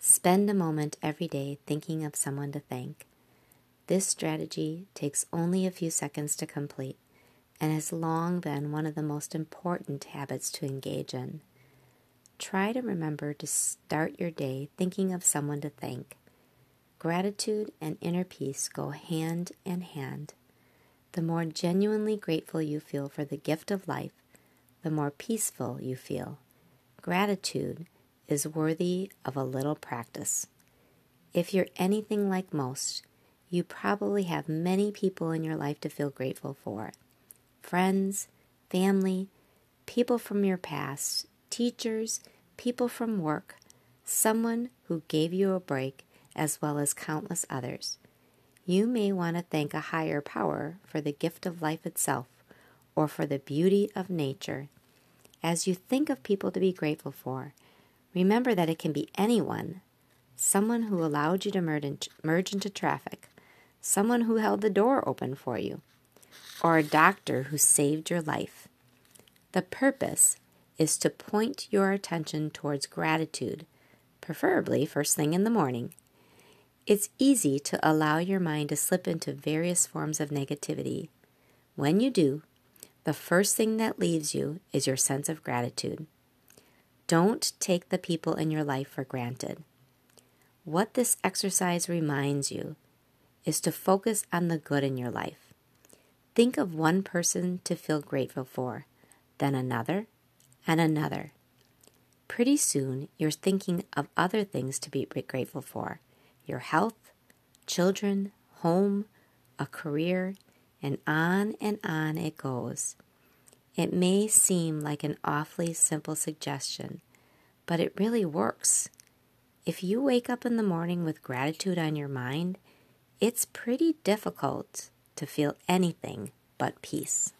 Spend a moment every day thinking of someone to thank. This strategy takes only a few seconds to complete and has long been one of the most important habits to engage in. Try to remember to start your day thinking of someone to thank. Gratitude and inner peace go hand in hand. The more genuinely grateful you feel for the gift of life, the more peaceful you feel. Gratitude is worthy of a little practice. If you're anything like most, you probably have many people in your life to feel grateful for friends, family, people from your past, teachers, people from work, someone who gave you a break, as well as countless others. You may want to thank a higher power for the gift of life itself or for the beauty of nature. As you think of people to be grateful for, remember that it can be anyone someone who allowed you to merge into traffic, someone who held the door open for you, or a doctor who saved your life. The purpose is to point your attention towards gratitude, preferably first thing in the morning. It's easy to allow your mind to slip into various forms of negativity. When you do, the first thing that leaves you is your sense of gratitude. Don't take the people in your life for granted. What this exercise reminds you is to focus on the good in your life. Think of one person to feel grateful for, then another, and another. Pretty soon, you're thinking of other things to be grateful for your health, children, home, a career, and on and on it goes. It may seem like an awfully simple suggestion, but it really works. If you wake up in the morning with gratitude on your mind, it's pretty difficult to feel anything but peace.